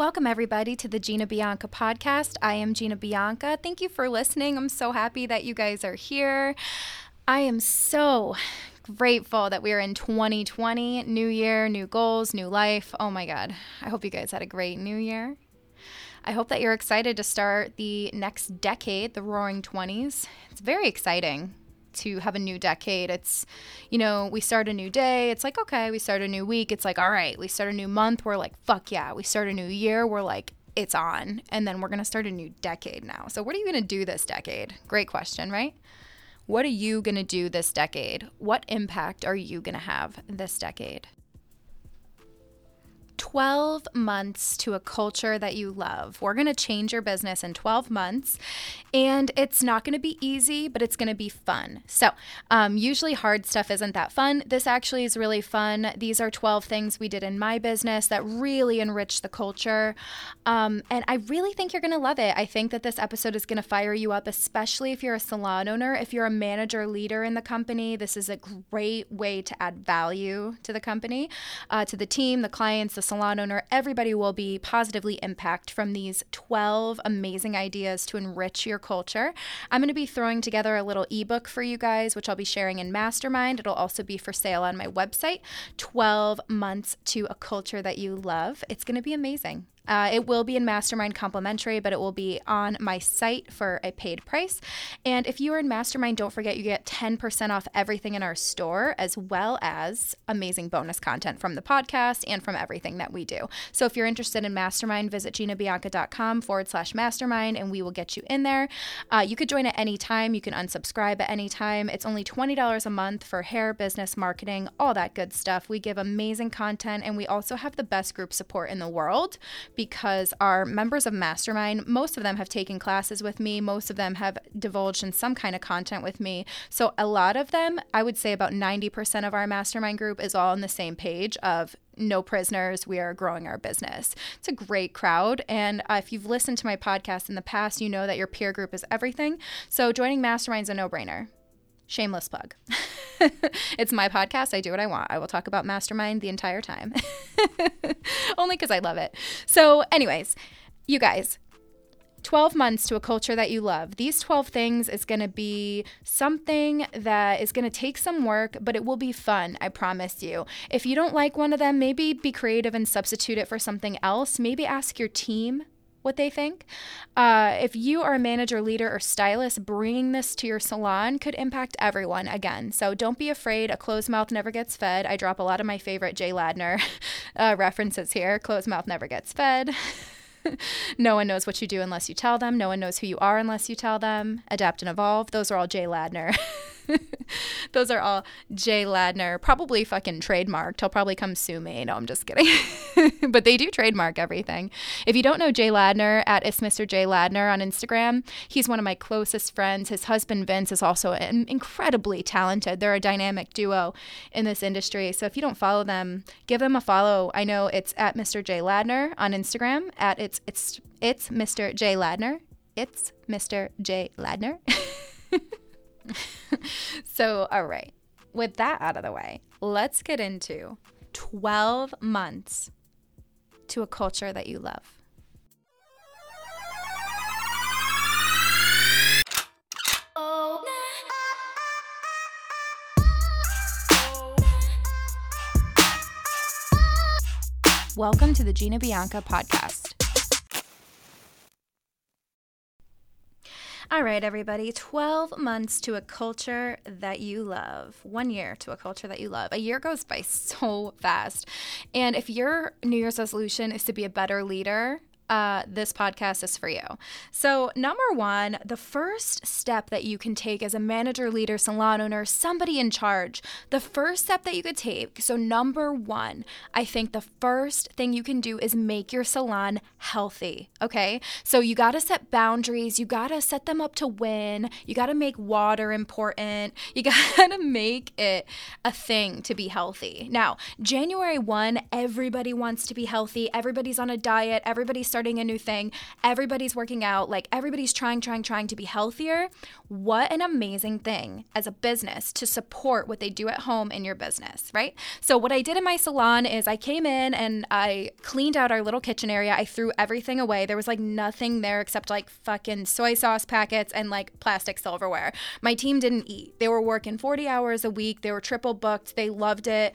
Welcome, everybody, to the Gina Bianca podcast. I am Gina Bianca. Thank you for listening. I'm so happy that you guys are here. I am so grateful that we are in 2020, new year, new goals, new life. Oh my God. I hope you guys had a great new year. I hope that you're excited to start the next decade, the roaring 20s. It's very exciting to have a new decade. It's, you know, we start a new day. It's like, okay, we start a new week. It's like, all right, we start a new month. We're like, fuck yeah. We start a new year. We're like, it's on. And then we're going to start a new decade now. So, what are you going to do this decade? Great question, right? What are you going to do this decade? What impact are you going to have this decade? 12 months to a culture that you love. We're going to change your business in 12 months, and it's not going to be easy, but it's going to be fun. So, um, usually hard stuff isn't that fun. This actually is really fun. These are 12 things we did in my business that really enriched the culture. Um, and I really think you're going to love it. I think that this episode is going to fire you up, especially if you're a salon owner, if you're a manager leader in the company. This is a great way to add value to the company, uh, to the team, the clients, the salon owner, everybody will be positively impacted from these 12 amazing ideas to enrich your culture. I'm going to be throwing together a little ebook for you guys, which I'll be sharing in Mastermind. It'll also be for sale on my website 12 months to a culture that you love. It's going to be amazing. Uh, it will be in Mastermind complimentary, but it will be on my site for a paid price. And if you are in Mastermind, don't forget you get 10% off everything in our store, as well as amazing bonus content from the podcast and from everything that we do. So if you're interested in Mastermind, visit ginabianca.com forward slash mastermind and we will get you in there. Uh, you could join at any time. You can unsubscribe at any time. It's only $20 a month for hair, business, marketing, all that good stuff. We give amazing content and we also have the best group support in the world because our members of Mastermind, most of them have taken classes with me, most of them have divulged in some kind of content with me. So a lot of them, I would say about 90% of our Mastermind group is all on the same page of no prisoners. We are growing our business. It's a great crowd. And uh, if you've listened to my podcast in the past, you know that your peer group is everything. So joining Mastermind is a no brainer. Shameless plug. it's my podcast. I do what I want. I will talk about Mastermind the entire time, only because I love it. So, anyways, you guys, 12 months to a culture that you love. These 12 things is going to be something that is going to take some work, but it will be fun, I promise you. If you don't like one of them, maybe be creative and substitute it for something else. Maybe ask your team what they think. Uh, if you are a manager, leader, or stylist, bringing this to your salon could impact everyone again. So don't be afraid. A closed mouth never gets fed. I drop a lot of my favorite Jay Ladner uh, references here. Closed mouth never gets fed. no one knows what you do unless you tell them. No one knows who you are unless you tell them. Adapt and evolve. Those are all Jay Ladner. Those are all Jay Ladner, probably fucking trademarked. He'll probably come sue me. No, I'm just kidding. but they do trademark everything. If you don't know Jay Ladner, at It's Mr. Jay Ladner on Instagram, he's one of my closest friends. His husband, Vince, is also incredibly talented. They're a dynamic duo in this industry. So if you don't follow them, give them a follow. I know it's at Mr. Jay Ladner on Instagram, at it's, it's, it's Mr. Jay Ladner. It's Mr. Jay Ladner. so, all right, with that out of the way, let's get into 12 months to a culture that you love. Welcome to the Gina Bianca podcast. All right, everybody. 12 months to a culture that you love. One year to a culture that you love. A year goes by so fast. And if your New Year's resolution is to be a better leader, uh, this podcast is for you. So, number one, the first step that you can take as a manager, leader, salon owner, somebody in charge, the first step that you could take. So, number one, I think the first thing you can do is make your salon healthy. Okay. So, you got to set boundaries, you got to set them up to win, you got to make water important, you got to make it a thing to be healthy. Now, January 1, everybody wants to be healthy, everybody's on a diet, everybody starts starting a new thing. Everybody's working out, like everybody's trying, trying, trying to be healthier. What an amazing thing as a business to support what they do at home in your business, right? So, what I did in my salon is I came in and I cleaned out our little kitchen area. I threw everything away. There was like nothing there except like fucking soy sauce packets and like plastic silverware. My team didn't eat. They were working 40 hours a week. They were triple booked. They loved it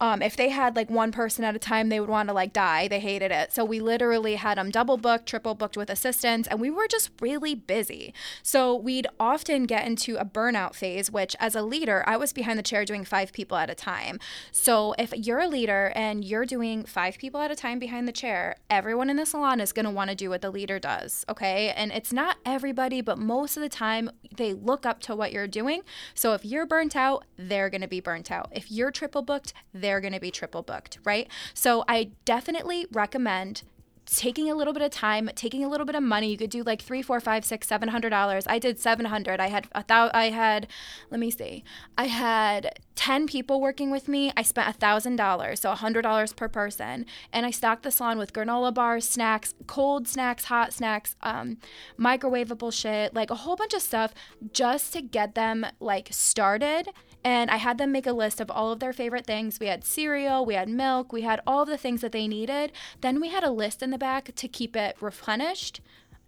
um, if they had like one person at a time, they would want to like die. They hated it. So we literally had them double booked, triple booked with assistants, and we were just really busy. So we'd often get into a burnout phase, which as a leader, I was behind the chair doing five people at a time. So if you're a leader and you're doing five people at a time behind the chair, everyone in the salon is going to want to do what the leader does. Okay. And it's not everybody, but most of the time they look up to what you're doing. So if you're burnt out, they're going to be burnt out. If you're triple booked, they're going to be triple booked, right? So I definitely recommend taking a little bit of time, taking a little bit of money. You could do like three, four, five, six, seven hundred dollars. I did seven hundred. I had a thou. I had, let me see, I had ten people working with me. I spent a thousand dollars, so a hundred dollars per person, and I stocked the salon with granola bars, snacks, cold snacks, hot snacks, um, microwavable shit, like a whole bunch of stuff, just to get them like started and I had them make a list of all of their favorite things. We had cereal, we had milk, we had all of the things that they needed. Then we had a list in the back to keep it replenished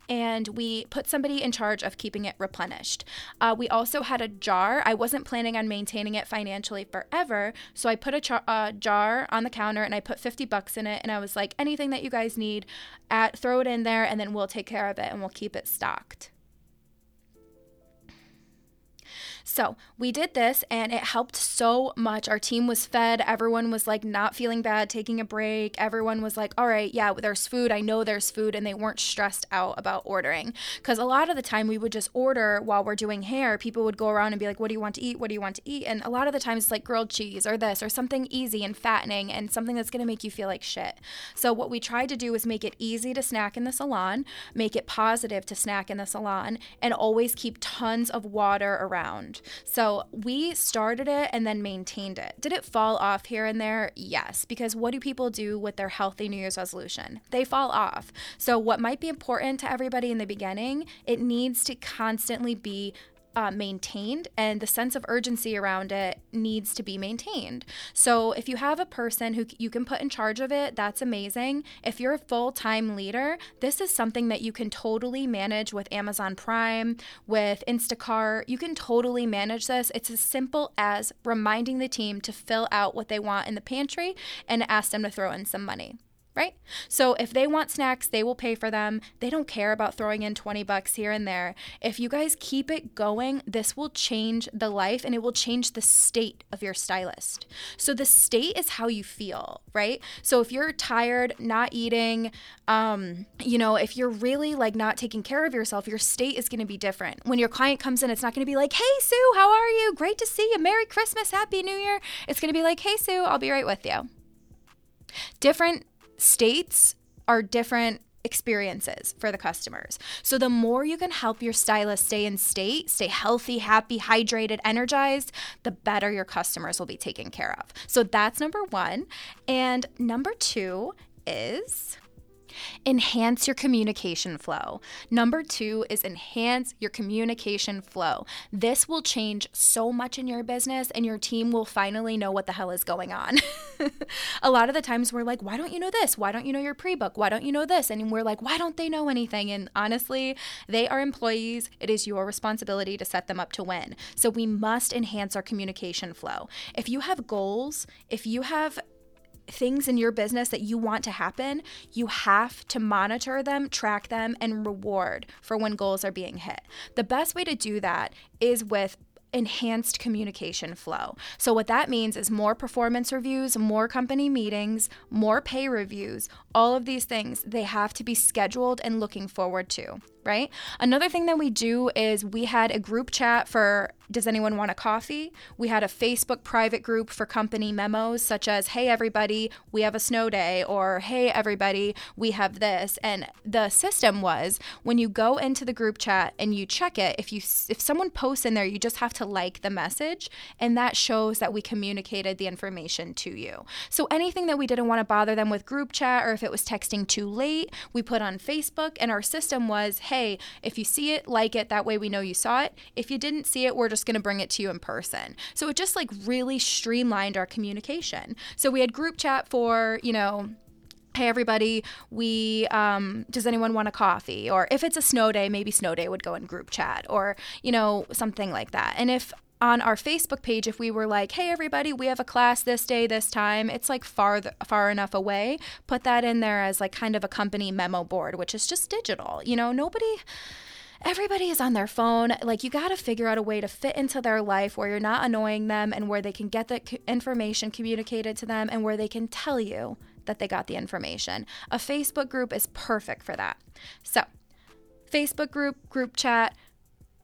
and we put somebody in charge of keeping it replenished. Uh, we also had a jar. I wasn't planning on maintaining it financially forever, so I put a char- uh, jar on the counter and I put 50 bucks in it, and I was like, anything that you guys need, at throw it in there, and then we'll take care of it and we'll keep it stocked. So we did this and it helped so much. Our team was fed. Everyone was like not feeling bad, taking a break. Everyone was like, all right, yeah, there's food. I know there's food. And they weren't stressed out about ordering. Because a lot of the time we would just order while we're doing hair. People would go around and be like, what do you want to eat? What do you want to eat? And a lot of the times it's like grilled cheese or this or something easy and fattening and something that's going to make you feel like shit. So what we tried to do was make it easy to snack in the salon, make it positive to snack in the salon, and always keep tons of water around. So we started it and then maintained it. Did it fall off here and there? Yes, because what do people do with their healthy New Year's resolution? They fall off. So, what might be important to everybody in the beginning, it needs to constantly be uh, maintained and the sense of urgency around it needs to be maintained. So if you have a person who you can put in charge of it, that's amazing. If you're a full time leader, this is something that you can totally manage with Amazon Prime, with Instacart. You can totally manage this. It's as simple as reminding the team to fill out what they want in the pantry and ask them to throw in some money right? So if they want snacks, they will pay for them. They don't care about throwing in 20 bucks here and there. If you guys keep it going, this will change the life and it will change the state of your stylist. So the state is how you feel, right? So if you're tired, not eating, um, you know, if you're really like not taking care of yourself, your state is going to be different. When your client comes in, it's not going to be like, "Hey Sue, how are you? Great to see you. Merry Christmas, Happy New Year." It's going to be like, "Hey Sue, I'll be right with you." Different states are different experiences for the customers. So the more you can help your stylist stay in state, stay healthy, happy, hydrated, energized, the better your customers will be taken care of. So that's number 1. And number 2 is Enhance your communication flow. Number two is enhance your communication flow. This will change so much in your business, and your team will finally know what the hell is going on. a lot of the times we're like, why don't you know this? Why don't you know your pre book? Why don't you know this? And we're like, why don't they know anything? And honestly, they are employees. It is your responsibility to set them up to win. So we must enhance our communication flow. If you have goals, if you have things in your business that you want to happen, you have to monitor them, track them, and reward for when goals are being hit. The best way to do that is with enhanced communication flow. So, what that means is more performance reviews, more company meetings, more pay reviews, all of these things, they have to be scheduled and looking forward to right? Another thing that we do is we had a group chat for does anyone want a coffee? We had a Facebook private group for company memos, such as, hey, everybody, we have a snow day, or hey, everybody, we have this. And the system was when you go into the group chat and you check it, if you if someone posts in there, you just have to like the message, and that shows that we communicated the information to you. So anything that we didn't want to bother them with group chat, or if it was texting too late, we put on Facebook, and our system was, hey, if you see it, like it. That way we know you saw it. If you didn't see it, we're just just going to bring it to you in person. So it just like really streamlined our communication. So we had group chat for, you know, hey everybody we um, does anyone want a coffee or if it's a snow day maybe snow day would go in group chat or you know something like that and if on our Facebook page, if we were like, "Hey, everybody, we have a class this day, this time," it's like far far enough away. Put that in there as like kind of a company memo board, which is just digital. You know, nobody everybody is on their phone. Like, you got to figure out a way to fit into their life where you're not annoying them and where they can get the information communicated to them and where they can tell you that they got the information. A Facebook group is perfect for that. So, Facebook group, group chat,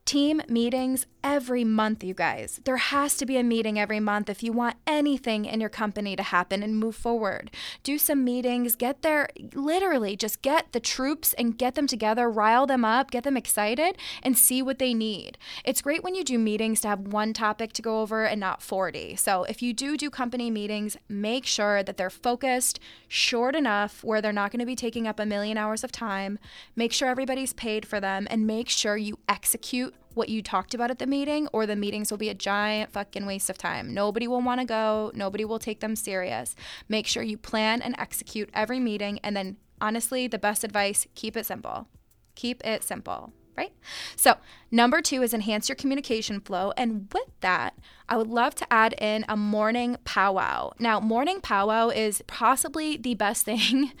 team meetings every month, you guys. There has to be a meeting every month if you want anything in your company to happen and move forward. Do some meetings, get there, literally just get the troops and get them together, rile them up, get them excited, and see what they need. It's great when you do meetings to have one topic to go over and not 40. So if you do do company meetings, make sure that they're focused, short enough where they're not going to be taking up a million hours of time. Make sure everybody's paid for them and make sure you execute what you talked about at the meeting, or the meetings will be a giant fucking waste of time. Nobody will want to go, nobody will take them serious. Make sure you plan and execute every meeting, and then honestly, the best advice keep it simple. Keep it simple right? So, number two is enhance your communication flow. And with that, I would love to add in a morning powwow. Now, morning powwow is possibly the best thing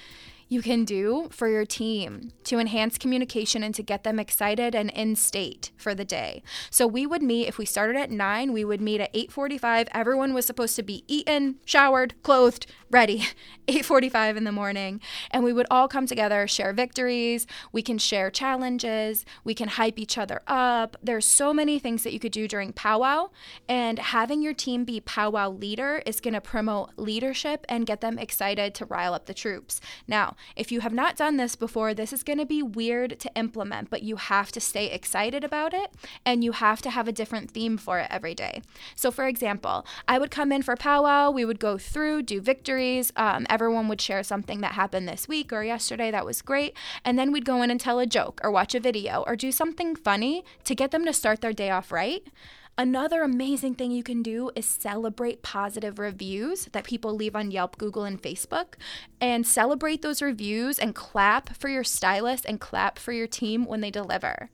you can do for your team to enhance communication and to get them excited and in state for the day. So we would meet if we started at 9, we would meet at 8:45. Everyone was supposed to be eaten, showered, clothed, ready. 8:45 in the morning, and we would all come together, share victories, we can share challenges, we can hype each other up. There's so many things that you could do during powwow, and having your team be powwow leader is going to promote leadership and get them excited to rile up the troops. Now, if you have not done this before, this is going to be weird to implement, but you have to stay excited about it and you have to have a different theme for it every day. So, for example, I would come in for powwow, we would go through, do victories. Um, everyone would share something that happened this week or yesterday that was great. And then we'd go in and tell a joke or watch a video or do something funny to get them to start their day off right. Another amazing thing you can do is celebrate positive reviews that people leave on Yelp, Google, and Facebook, and celebrate those reviews and clap for your stylist and clap for your team when they deliver.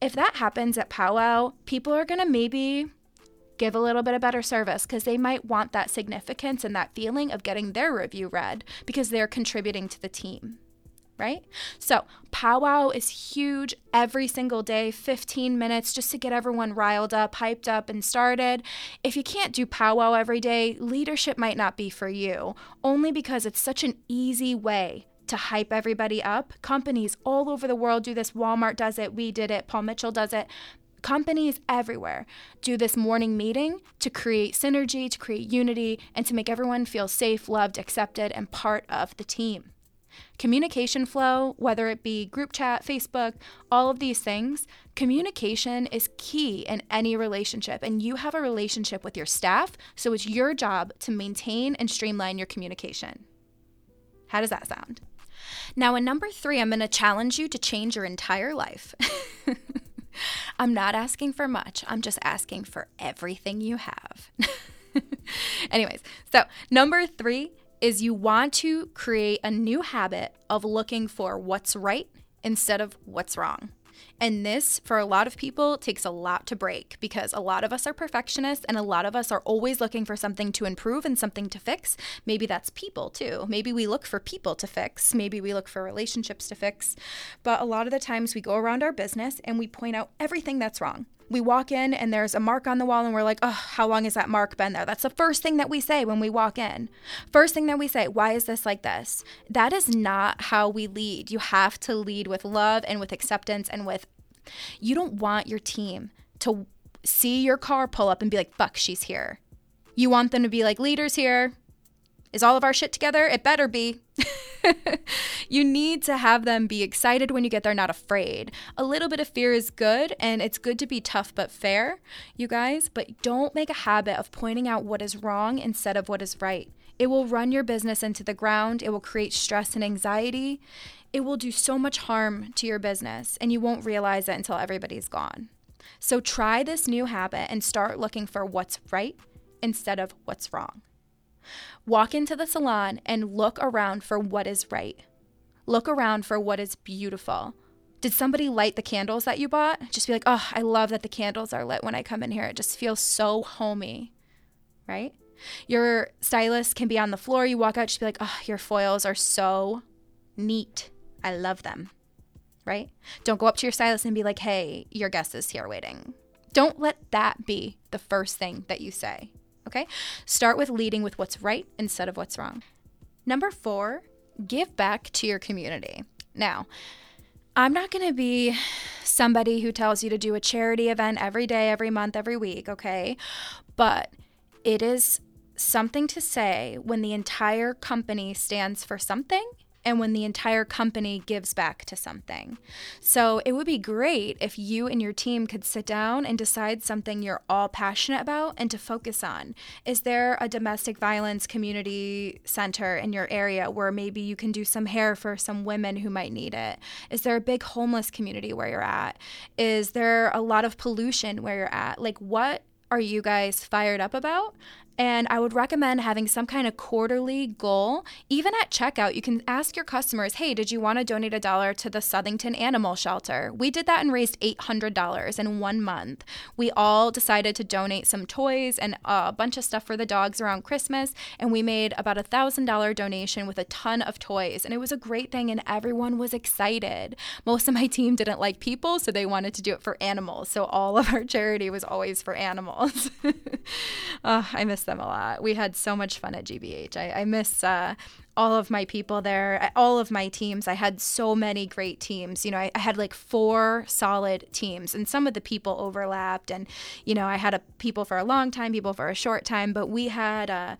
If that happens at Powwow, people are to maybe give a little bit of better service because they might want that significance and that feeling of getting their review read because they're contributing to the team right? So, powwow is huge every single day, 15 minutes just to get everyone riled up, hyped up, and started. If you can't do powwow every day, leadership might not be for you, only because it's such an easy way to hype everybody up. Companies all over the world do this. Walmart does it, we did it, Paul Mitchell does it. Companies everywhere do this morning meeting to create synergy, to create unity, and to make everyone feel safe, loved, accepted, and part of the team. Communication flow, whether it be group chat, Facebook, all of these things, communication is key in any relationship. And you have a relationship with your staff, so it's your job to maintain and streamline your communication. How does that sound? Now, in number three, I'm going to challenge you to change your entire life. I'm not asking for much, I'm just asking for everything you have. Anyways, so number three is you want to create a new habit of looking for what's right instead of what's wrong. And this, for a lot of people, takes a lot to break because a lot of us are perfectionists and a lot of us are always looking for something to improve and something to fix. Maybe that's people too. Maybe we look for people to fix. Maybe we look for relationships to fix. But a lot of the times we go around our business and we point out everything that's wrong we walk in and there's a mark on the wall and we're like, oh, how long has that mark been there? That's the first thing that we say when we walk in. First thing that we say, why is this like this? That is not how we lead. You have to lead with love and with acceptance and with, you don't want your team to see your car pull up and be like, fuck, she's here. You want them to be like, leaders here. Is all of our shit together? It better be. you need to have them be excited when you get there, not afraid. A little bit of fear is good, and it's good to be tough but fair, you guys, but don't make a habit of pointing out what is wrong instead of what is right. It will run your business into the ground, it will create stress and anxiety. It will do so much harm to your business, and you won't realize it until everybody's gone. So try this new habit and start looking for what's right instead of what's wrong. Walk into the salon and look around for what is right. Look around for what is beautiful. Did somebody light the candles that you bought? Just be like, oh, I love that the candles are lit when I come in here. It just feels so homey, right? Your stylist can be on the floor. You walk out, just be like, oh, your foils are so neat. I love them, right? Don't go up to your stylist and be like, hey, your guest is here waiting. Don't let that be the first thing that you say. Okay? Start with leading with what's right instead of what's wrong. Number four, give back to your community. Now, I'm not going to be somebody who tells you to do a charity event every day, every month, every week, okay? But it is something to say when the entire company stands for something and when the entire company gives back to something. So it would be great if you and your team could sit down and decide something you're all passionate about and to focus on. Is there a domestic violence community center in your area where maybe you can do some hair for some women who might need it? Is there a big homeless community where you're at? Is there a lot of pollution where you're at? Like, what are you guys fired up about? And I would recommend having some kind of quarterly goal. Even at checkout, you can ask your customers, hey, did you want to donate a dollar to the Southington Animal Shelter? We did that and raised $800 in one month. We all decided to donate some toys and a bunch of stuff for the dogs around Christmas. And we made about a $1,000 donation with a ton of toys. And it was a great thing, and everyone was excited. Most of my team didn't like people, so they wanted to do it for animals. So all of our charity was always for animals. oh, I miss them a lot. We had so much fun at GBH. I, I miss uh, all of my people there, all of my teams. I had so many great teams. You know, I, I, had like four solid teams, and some of the people overlapped. And, you know, I had a, people for a long time, people for a short time, but we had uh,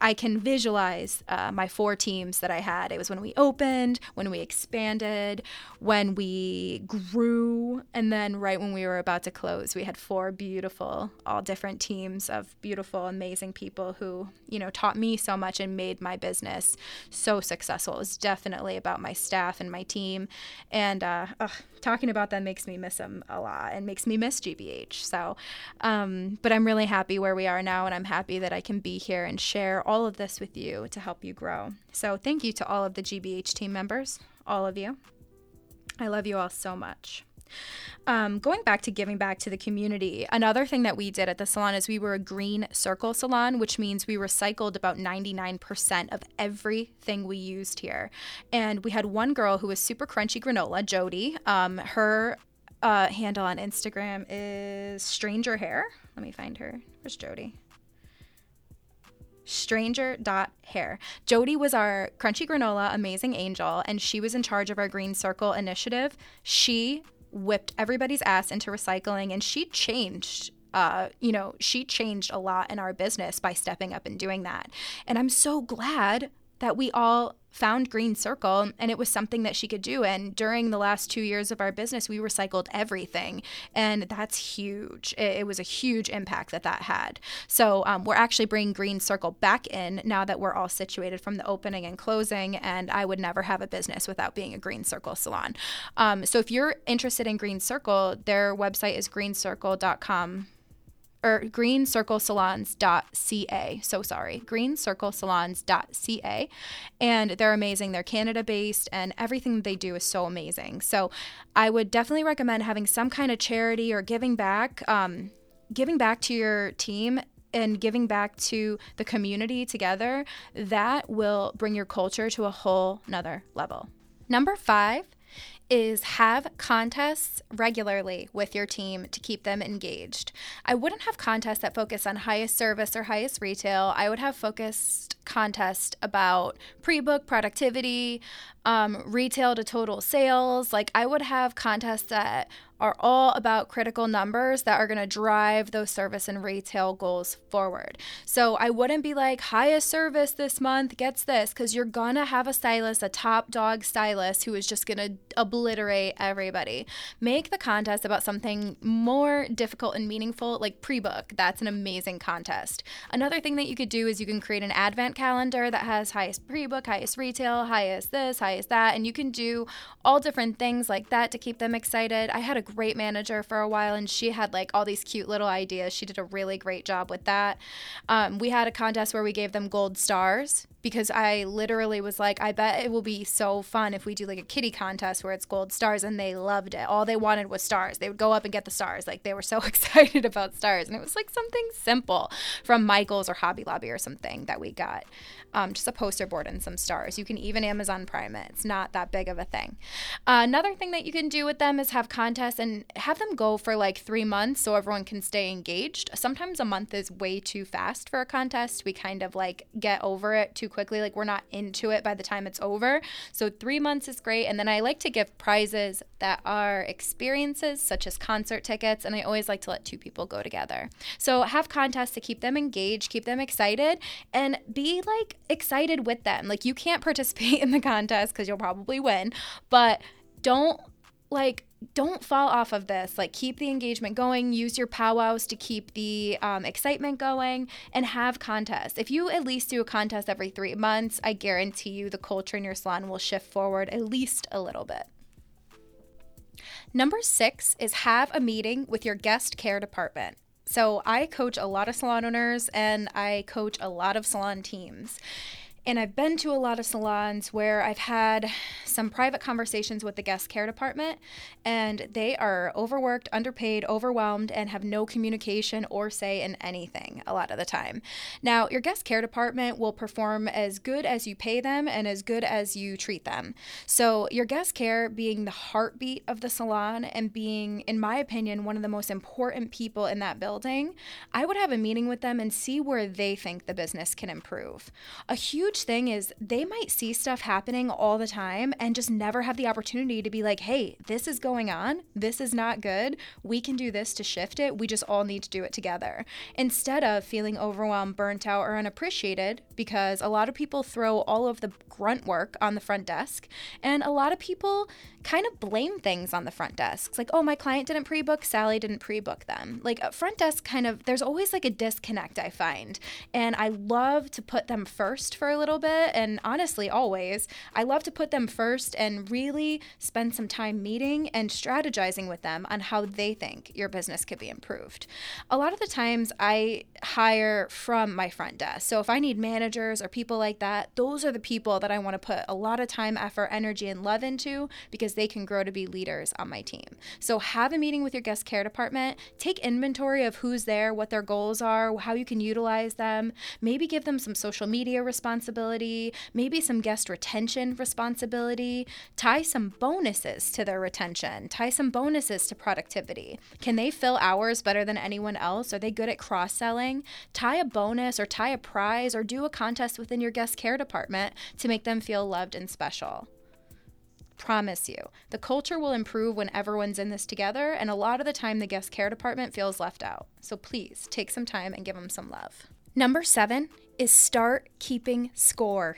I can visualize uh, my four teams that I had. It was when we opened, when we expanded, when we grew, and then right when we were about to close. We had four beautiful, all different teams of beautiful, amazing people who, you know, taught me so much and made my business so successful. It was definitely about my staff and my team. And uh, ugh, talking about them makes me miss them a lot and makes me miss GBH. So, um, but I'm really happy where we are now, and I'm happy that I can be here and share all of this with you to help you grow. So, thank you to all of the GBH team members, all of you. I love you all so much. Um, going back to giving back to the community, another thing that we did at the salon is we were a green circle salon, which means we recycled about 99% of everything we used here. And we had one girl who was super crunchy granola, Jody. Um, her uh, handle on Instagram is Stranger Hair. Let me find her. Where's Jody? stranger.hair. Jody was our crunchy granola amazing angel, and she was in charge of our Green Circle initiative. She whipped everybody's ass into recycling and she changed uh, you know, she changed a lot in our business by stepping up and doing that. And I'm so glad that we all found Green Circle and it was something that she could do. And during the last two years of our business, we recycled everything. And that's huge. It, it was a huge impact that that had. So um, we're actually bringing Green Circle back in now that we're all situated from the opening and closing. And I would never have a business without being a Green Circle salon. Um, so if you're interested in Green Circle, their website is greencircle.com or greencirclesalons.ca. So sorry, greencirclesalons.ca. And they're amazing. They're Canada based and everything they do is so amazing. So I would definitely recommend having some kind of charity or giving back, um, giving back to your team and giving back to the community together. That will bring your culture to a whole nother level. Number five is have contests regularly with your team to keep them engaged. I wouldn't have contests that focus on highest service or highest retail. I would have focused contests about pre-book productivity, um, retail to total sales. Like I would have contests that are all about critical numbers that are going to drive those service and retail goals forward. So I wouldn't be like, highest service this month gets this, because you're going to have a stylist, a top dog stylist, who is just going to obliterate everybody. Make the contest about something more difficult and meaningful, like pre book. That's an amazing contest. Another thing that you could do is you can create an advent calendar that has highest pre book, highest retail, highest this, highest that, and you can do all different things like that to keep them excited. I had a great manager for a while, and she had like all these cute little ideas. She did a really great job with that. Um, we had a contest where we gave them gold stars because I literally was like, I bet it will be so fun if we do like a kitty contest where it's gold stars, and they loved it. All they wanted was stars. They would go up and get the stars. Like they were so excited about stars, and it was like something simple from Michaels or Hobby Lobby or something that we got. Um, just a poster board and some stars. You can even Amazon Prime it. It's not that big of a thing. Uh, another thing that you can do with them is have contests and have them go for like three months so everyone can stay engaged. Sometimes a month is way too fast for a contest. We kind of like get over it too quickly. Like we're not into it by the time it's over. So three months is great. And then I like to give prizes that are experiences such as concert tickets. And I always like to let two people go together. So have contests to keep them engaged, keep them excited, and be like excited with them. Like you can't participate in the contest because you'll probably win, but don't like don't fall off of this. Like, keep the engagement going. Use your powwows to keep the um, excitement going and have contests. If you at least do a contest every three months, I guarantee you the culture in your salon will shift forward at least a little bit. Number six is have a meeting with your guest care department. So, I coach a lot of salon owners and I coach a lot of salon teams. And I've been to a lot of salons where I've had some private conversations with the guest care department, and they are overworked, underpaid, overwhelmed, and have no communication or say in anything a lot of the time. Now, your guest care department will perform as good as you pay them and as good as you treat them. So, your guest care being the heartbeat of the salon and being, in my opinion, one of the most important people in that building, I would have a meeting with them and see where they think the business can improve. A huge huge thing is they might see stuff happening all the time and just never have the opportunity to be like, hey, this is going on. This is not good. We can do this to shift it. We just all need to do it together. Instead of feeling overwhelmed, burnt out, or unappreciated, because a lot of people throw all of the grunt work on the front desk. And a lot of people kind of blame things on the front desk. It's like, oh, my client didn't pre book, Sally didn't pre book them. Like, front desk kind of, there's always like a disconnect, I find. And I love to put them first for a little bit. And honestly, always, I love to put them first and really spend some time meeting and strategizing with them on how they think your business could be improved. A lot of the times I hire from my front desk. So if I need managers or people like that, those are the people that I want to put a lot of time, effort, energy, and love into because they can grow to be leaders on my team. So have a meeting with your guest care department, take inventory of who's there, what their goals are, how you can utilize them, maybe give them some social media responsibility, maybe some guest retention responsibility, tie some bonuses to their retention, tie some bonuses to productivity. Can they fill hours better than anyone else? Are they good at cross selling? Tie a bonus or tie a prize or do a contest within your guest care department to make them feel loved and special. Promise you. The culture will improve when everyone's in this together, and a lot of the time the guest care department feels left out. So please take some time and give them some love. Number seven is start keeping score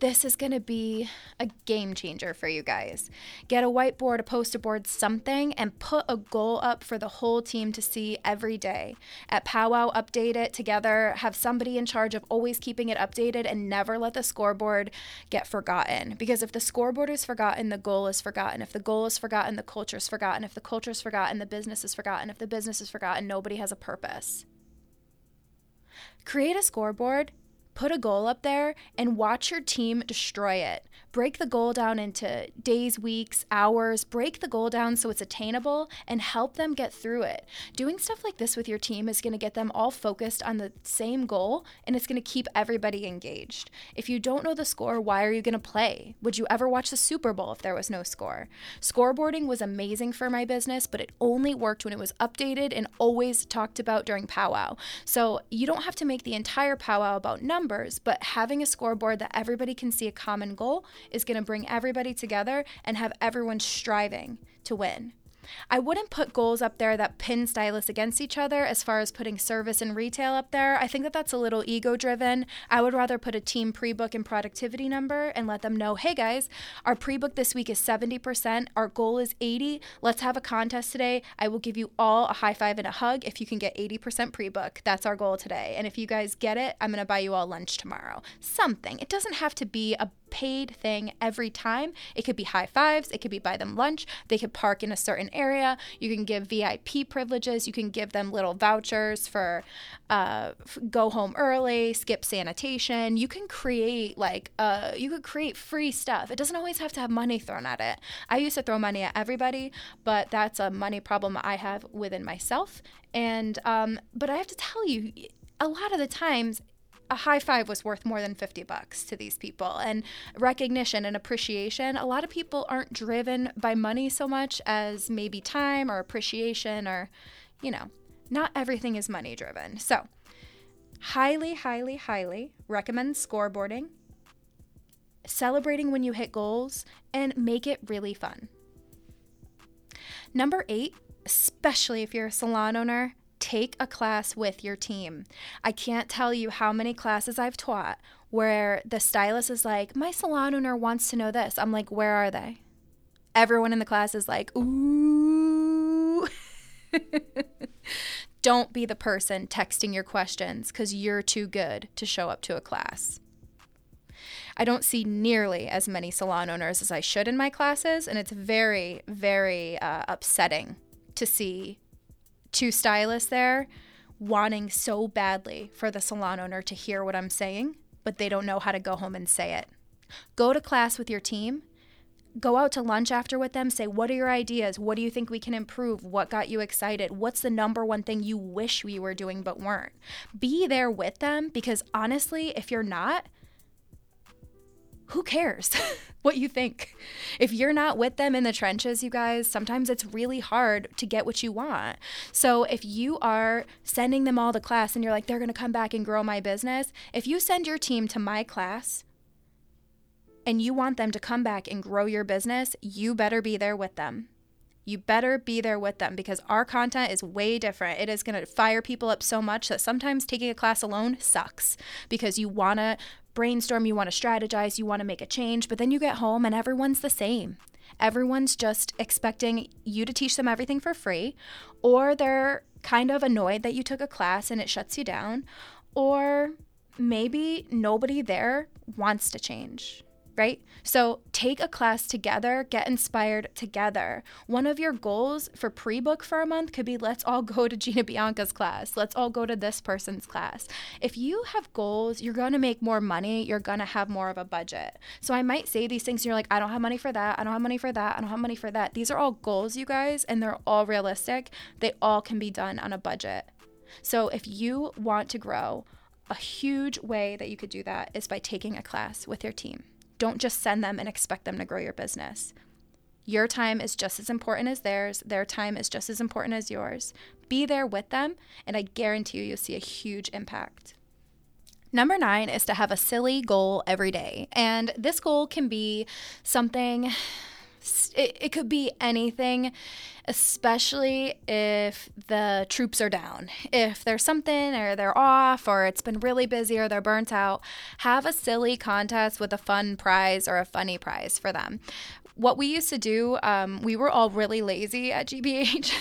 this is going to be a game changer for you guys. Get a whiteboard, a poster board, something, and put a goal up for the whole team to see every day. At Powwow, update it together. Have somebody in charge of always keeping it updated and never let the scoreboard get forgotten. Because if the scoreboard is forgotten, the goal is forgotten. If the goal is forgotten, the culture is forgotten. If the culture is forgotten, the business is forgotten. If the business is forgotten, nobody has a purpose. Create a scoreboard put a goal up there and watch your team destroy it. Break the goal down into days, weeks, hours, break the goal down so it's attainable and help them get through it. Doing stuff like this with your team is going to get them all focused on the same goal and it's going to keep everybody engaged. If you don't know the score, why are you going to play? Would you ever watch the Super Bowl if there was no score? Scoreboarding was amazing for my business, but it only worked when it was updated and always talked about during powwow. So you don't have to make the entire powwow about numbers, but having a scoreboard that everybody can see a common goal is going to bring everybody together and have everyone striving to win. I wouldn't put goals up there that pin stylists against each other as far as putting service and retail up there. I think that that's a little ego driven. I would rather put a team pre book and productivity number and let them know hey guys, our pre book this week is 70%, our goal is 80. Let's have a contest today. I will give you all a high five and a hug if you can get 80% pre book. That's our goal today. And if you guys get it, I'm going to buy you all lunch tomorrow. Something. It doesn't have to be a paid thing every time. It could be high fives, it could be buy them lunch, they could park in a certain area. You can give VIP privileges, you can give them little vouchers for uh, go home early, skip sanitation. You can create like uh, you could create free stuff. It doesn't always have to have money thrown at it. I used to throw money at everybody, but that's a money problem I have within myself. And um, but I have to tell you, a lot of the times a high five was worth more than 50 bucks to these people. And recognition and appreciation a lot of people aren't driven by money so much as maybe time or appreciation or you know not everything is money driven. So highly highly highly recommend scoreboarding celebrating when you hit goals and make it really fun. Number eight especially if you're a salon owner take a class with your team. I can't tell you how many classes I've taught where the stylist is like, My salon owner wants to know this. I'm like, Where are they? Everyone in the class is like, Ooh. Don't be the person texting your questions because you're too good to show up to a class. I don't see nearly as many salon owners as I should in my classes, and it's very, very uh, upsetting to see two stylists there wanting so badly for the salon owner to hear what I'm saying, but they don't know how to go home and say it. Go to class with your team. Go out to lunch after with them. Say, what are your ideas? What do you think we can improve? What got you excited? What's the number one thing you wish we were doing but weren't? Be there with them because honestly, if you're not, who cares what you think? If you're not with them in the trenches, you guys, sometimes it's really hard to get what you want. So if you are sending them all to class and you're like, they're going to come back and grow my business, if you send your team to my class, and you want them to come back and grow your business, you better be there with them. You better be there with them because our content is way different. It is going to fire people up so much that sometimes taking a class alone sucks because you want to brainstorm, you want to strategize, you want to make a change, but then you get home and everyone's the same. Everyone's just expecting you to teach them everything for free, or they're kind of annoyed that you took a class and it shuts you down, or maybe nobody there wants to change right? So take a class together, get inspired together. One of your goals for pre book for a month could be let's all go to Gina Bianca's class, let's all go to this person's class. If you have goals, you're going to make more money, you're going to have more of a budget. So I might say these things, and you're like, I don't have money for that, I don't have money for that, I don't have money for that. These are all goals, you guys, and they're all realistic. They all can be done on a budget. So if you want to grow, a huge way that you could do that is by taking a class with your team. Don't just send them and expect them to grow your business. Your time is just as important as theirs, their time is just as important as yours. Be there with them, and I guarantee you, you'll see a huge impact. Number nine is to have a silly goal every day. And this goal can be something it, it could be anything, especially if the troops are down. If there's something or they're off or it's been really busy or they're burnt out, have a silly contest with a fun prize or a funny prize for them what we used to do, um, we were all really lazy at GBH.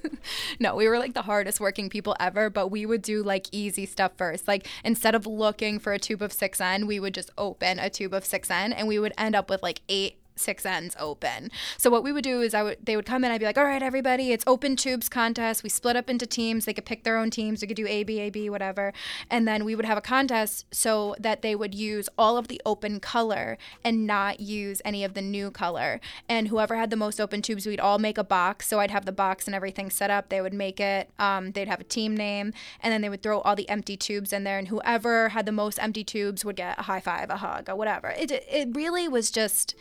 no, we were like the hardest working people ever, but we would do like easy stuff first. Like instead of looking for a tube of 6N, we would just open a tube of 6N and we would end up with like eight six ends open. So what we would do is I would they would come in, I'd be like, all right, everybody, it's open tubes contest. We split up into teams. They could pick their own teams. We could do A, B, A, B, whatever. And then we would have a contest so that they would use all of the open color and not use any of the new color. And whoever had the most open tubes, we'd all make a box. So I'd have the box and everything set up. They would make it. Um, they'd have a team name, and then they would throw all the empty tubes in there. And whoever had the most empty tubes would get a high five, a hug, or whatever. It it really was just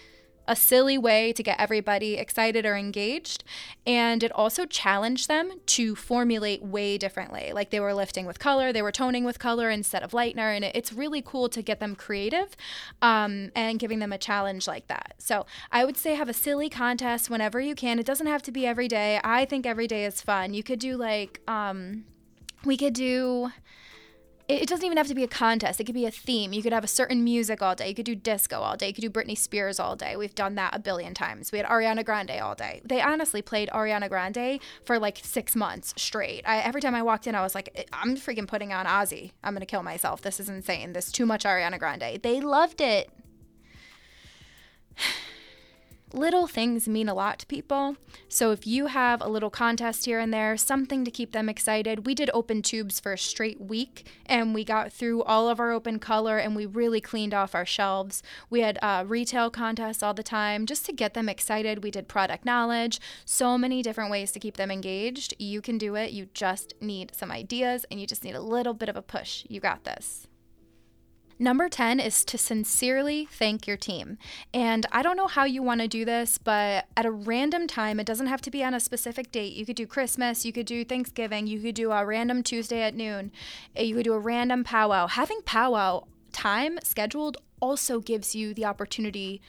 a silly way to get everybody excited or engaged. And it also challenged them to formulate way differently. Like they were lifting with color, they were toning with color instead of lightener. And it's really cool to get them creative um, and giving them a challenge like that. So I would say have a silly contest whenever you can. It doesn't have to be every day. I think every day is fun. You could do like, um, we could do it doesn't even have to be a contest. It could be a theme. You could have a certain music all day. You could do disco all day. You could do Britney Spears all day. We've done that a billion times. We had Ariana Grande all day. They honestly played Ariana Grande for like six months straight. I, every time I walked in, I was like, I'm freaking putting on Ozzy. I'm going to kill myself. This is insane. This too much Ariana Grande. They loved it little things mean a lot to people. So if you have a little contest here and there, something to keep them excited. We did open tubes for a straight week and we got through all of our open color and we really cleaned off our shelves. We had uh, retail contests all the time just to get them excited. We did product knowledge, so many different ways to keep them engaged. You can do it. You just need some ideas and you just need a little bit of a push. You got this. Number 10 is to sincerely thank your team. And I don't know how you want to do this, but at a random time, it doesn't have to be on a specific date. You could do Christmas, you could do Thanksgiving, you could do a random Tuesday at noon, eh, you could do a random powwow. Having powwow time scheduled also gives you the opportunity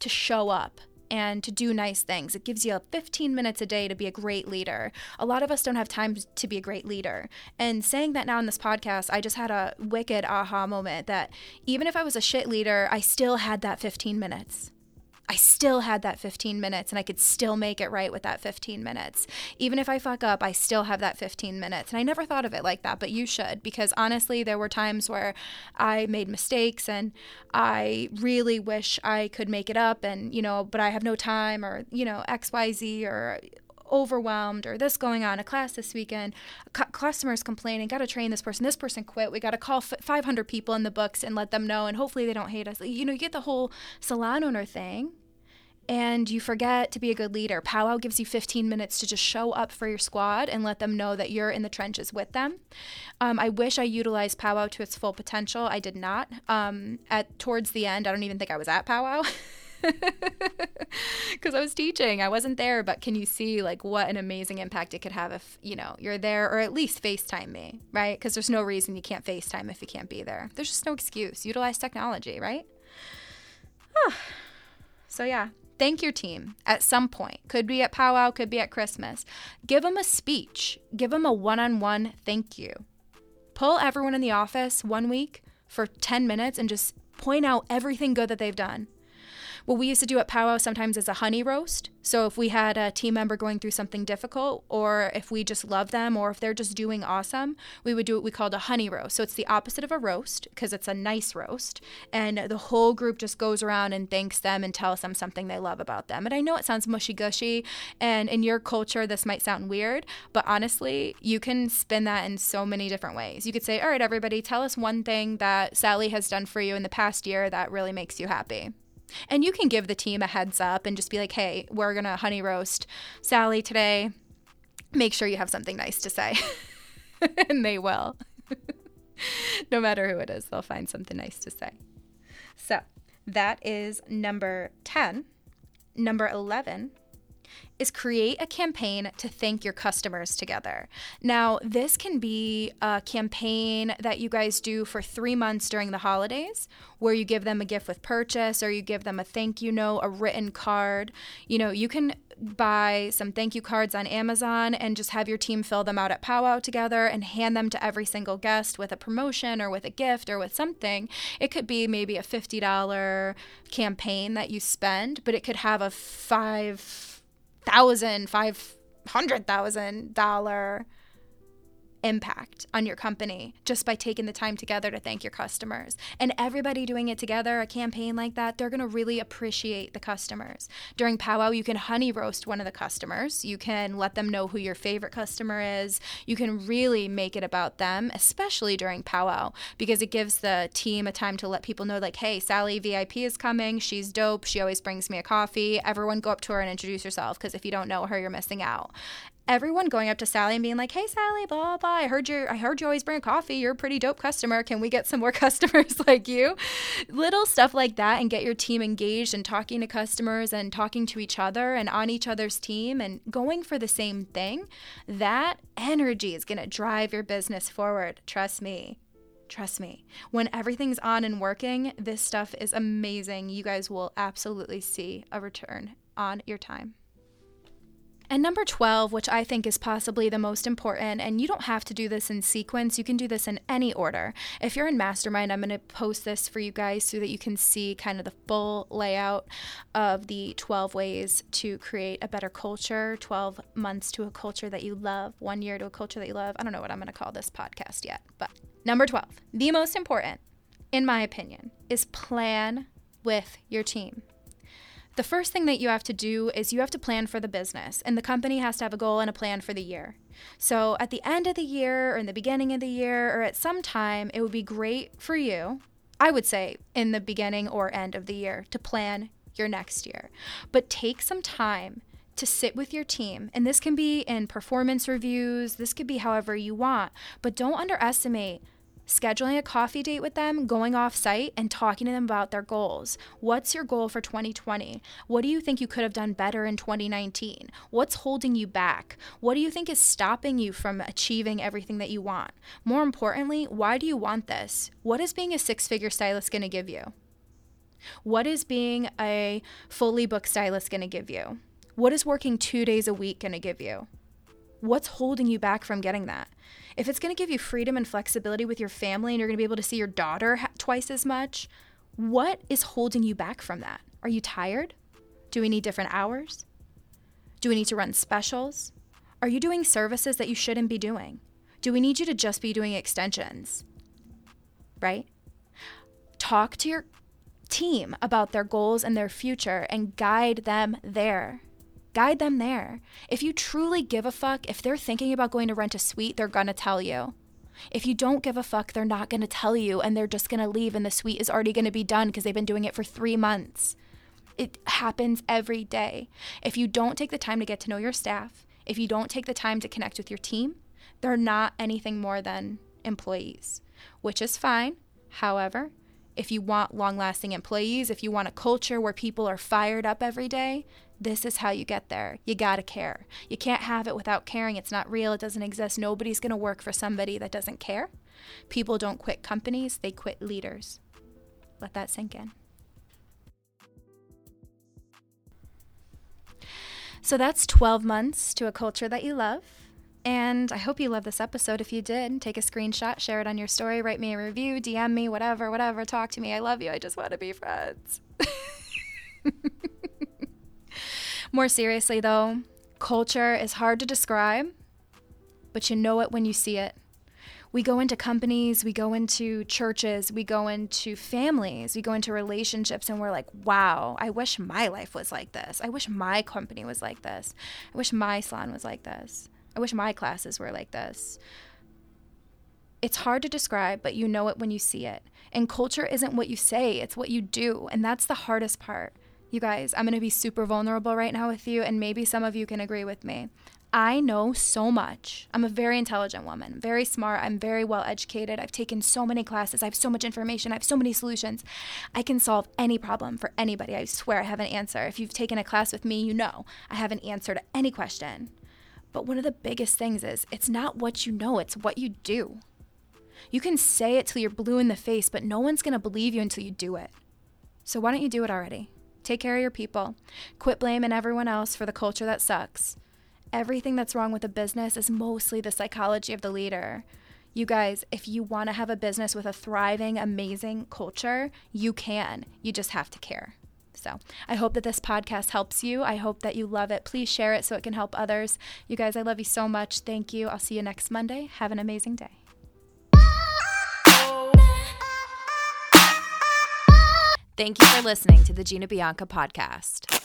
to show up and to do nice things. It gives you 15 minutes a day to be a great leader. A lot of us don't have time to be a great leader. And saying that now in this podcast, I just had a wicked aha moment that even if I was a shit leader, I still had that 15 minutes. I still had that 15 minutes and I could still make it right with that 15 minutes. Even if I fuck up, I still have that 15 minutes. And I never thought of it like that, but you should because honestly, there were times where I made mistakes and I really wish I could make it up and, you know, but I have no time or, you know, XYZ or overwhelmed or this going on a class this weekend customers complaining got to train this person this person quit we got to call f- 500 people in the books and let them know and hopefully they don't hate us you know you get the whole salon owner thing and you forget to be a good leader. Powwow gives you 15 minutes to just show up for your squad and let them know that you're in the trenches with them. Um, I wish I utilized Powwow to its full potential. I did not. Um, at towards the end, I don't even think I was at Powwow. because I was teaching. I wasn't there, but can you see like what an amazing impact it could have if, you know, you're there or at least FaceTime me, right? Because there's no reason you can't FaceTime if you can't be there. There's just no excuse. Utilize technology, right? so yeah, thank your team at some point. Could be at powwow, could be at Christmas. Give them a speech, give them a one on one thank you. Pull everyone in the office one week for 10 minutes and just point out everything good that they've done. What we used to do at Powwow sometimes is a honey roast. So if we had a team member going through something difficult, or if we just love them, or if they're just doing awesome, we would do what we called a honey roast. So it's the opposite of a roast because it's a nice roast. And the whole group just goes around and thanks them and tells them something they love about them. And I know it sounds mushy gushy, and in your culture, this might sound weird, but honestly, you can spin that in so many different ways. You could say, All right, everybody, tell us one thing that Sally has done for you in the past year that really makes you happy. And you can give the team a heads up and just be like, hey, we're going to honey roast Sally today. Make sure you have something nice to say. and they will. no matter who it is, they'll find something nice to say. So that is number 10. Number 11 is create a campaign to thank your customers together. Now, this can be a campaign that you guys do for three months during the holidays, where you give them a gift with purchase or you give them a thank you note, a written card. You know, you can buy some thank you cards on Amazon and just have your team fill them out at powwow together and hand them to every single guest with a promotion or with a gift or with something. It could be maybe a $50 campaign that you spend, but it could have a five thousand, five hundred thousand dollar impact on your company just by taking the time together to thank your customers. And everybody doing it together, a campaign like that, they're going to really appreciate the customers. During powwow, you can honey roast one of the customers. You can let them know who your favorite customer is. You can really make it about them, especially during powwow, because it gives the team a time to let people know, like, hey, Sally VIP is coming. She's dope. She always brings me a coffee. Everyone go up to her and introduce yourself because if you don't know her, you're missing out everyone going up to Sally and being like, "Hey, Sally, blah blah. I heard you. I heard you always bring coffee. You're a pretty dope customer. Can we get some more customers like you?" Little stuff like that, and get your team engaged and talking to customers and talking to each other and on each other's team and going for the same thing. That energy is gonna drive your business forward. Trust me. Trust me. When everything's on and working, this stuff is amazing. You guys will absolutely see a return on your time. And number 12, which I think is possibly the most important, and you don't have to do this in sequence, you can do this in any order. If you're in Mastermind, I'm going to post this for you guys so that you can see kind of the full layout of the 12 ways to create a better culture, 12 months to a culture that you love, one year to a culture that you love. I don't know what I'm going to call this podcast yet, but number 12, the most important, in my opinion, is plan with your team. The first thing that you have to do is you have to plan for the business, and the company has to have a goal and a plan for the year. So, at the end of the year, or in the beginning of the year, or at some time, it would be great for you, I would say, in the beginning or end of the year, to plan your next year. But take some time to sit with your team. And this can be in performance reviews, this could be however you want, but don't underestimate scheduling a coffee date with them, going off site, and talking to them about their goals. What's your goal for 2020? What do you think you could have done better in 2019? What's holding you back? What do you think is stopping you from achieving everything that you want? More importantly, why do you want this? What is being a six figure stylist going to give you? What is being a fully booked stylist going to give you? What is working two days a week going to give you? What's holding you back from getting that? If it's going to give you freedom and flexibility with your family and you're going to be able to see your daughter ha- twice as much, what is holding you back from that? Are you tired? Do we need different hours? Do we need to run specials? Are you doing services that you shouldn't be doing? Do we need you to just be doing extensions? Right? Talk to your team about their goals and their future and guide them there. Guide them there. If you truly give a fuck, if they're thinking about going to rent a suite, they're gonna tell you. If you don't give a fuck, they're not gonna tell you and they're just gonna leave and the suite is already gonna be done because they've been doing it for three months. It happens every day. If you don't take the time to get to know your staff, if you don't take the time to connect with your team, they're not anything more than employees, which is fine. However, if you want long lasting employees, if you want a culture where people are fired up every day, this is how you get there. You gotta care. You can't have it without caring. It's not real. It doesn't exist. Nobody's gonna work for somebody that doesn't care. People don't quit companies, they quit leaders. Let that sink in. So that's 12 months to a culture that you love. And I hope you love this episode. If you did, take a screenshot, share it on your story, write me a review, DM me, whatever, whatever. Talk to me. I love you. I just want to be friends. More seriously, though, culture is hard to describe, but you know it when you see it. We go into companies, we go into churches, we go into families, we go into relationships, and we're like, wow, I wish my life was like this. I wish my company was like this. I wish my salon was like this. I wish my classes were like this. It's hard to describe, but you know it when you see it. And culture isn't what you say, it's what you do. And that's the hardest part. You guys, I'm going to be super vulnerable right now with you, and maybe some of you can agree with me. I know so much. I'm a very intelligent woman, very smart. I'm very well educated. I've taken so many classes. I have so much information. I have so many solutions. I can solve any problem for anybody. I swear I have an answer. If you've taken a class with me, you know I have an answer to any question. But one of the biggest things is it's not what you know, it's what you do. You can say it till you're blue in the face, but no one's going to believe you until you do it. So why don't you do it already? Take care of your people. Quit blaming everyone else for the culture that sucks. Everything that's wrong with a business is mostly the psychology of the leader. You guys, if you want to have a business with a thriving, amazing culture, you can. You just have to care. So I hope that this podcast helps you. I hope that you love it. Please share it so it can help others. You guys, I love you so much. Thank you. I'll see you next Monday. Have an amazing day. Thank you for listening to the Gina Bianca podcast.